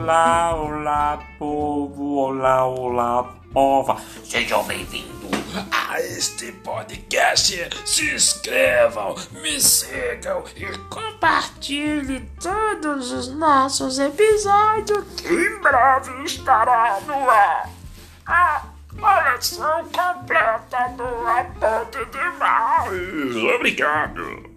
Olá, olá, povo, olá, olá, pova. Sejam bem-vindos a este podcast. Se inscrevam, me sigam e compartilhem todos os nossos episódios que em breve estará no ar. A coleção completa do Aponte Demais. Obrigado.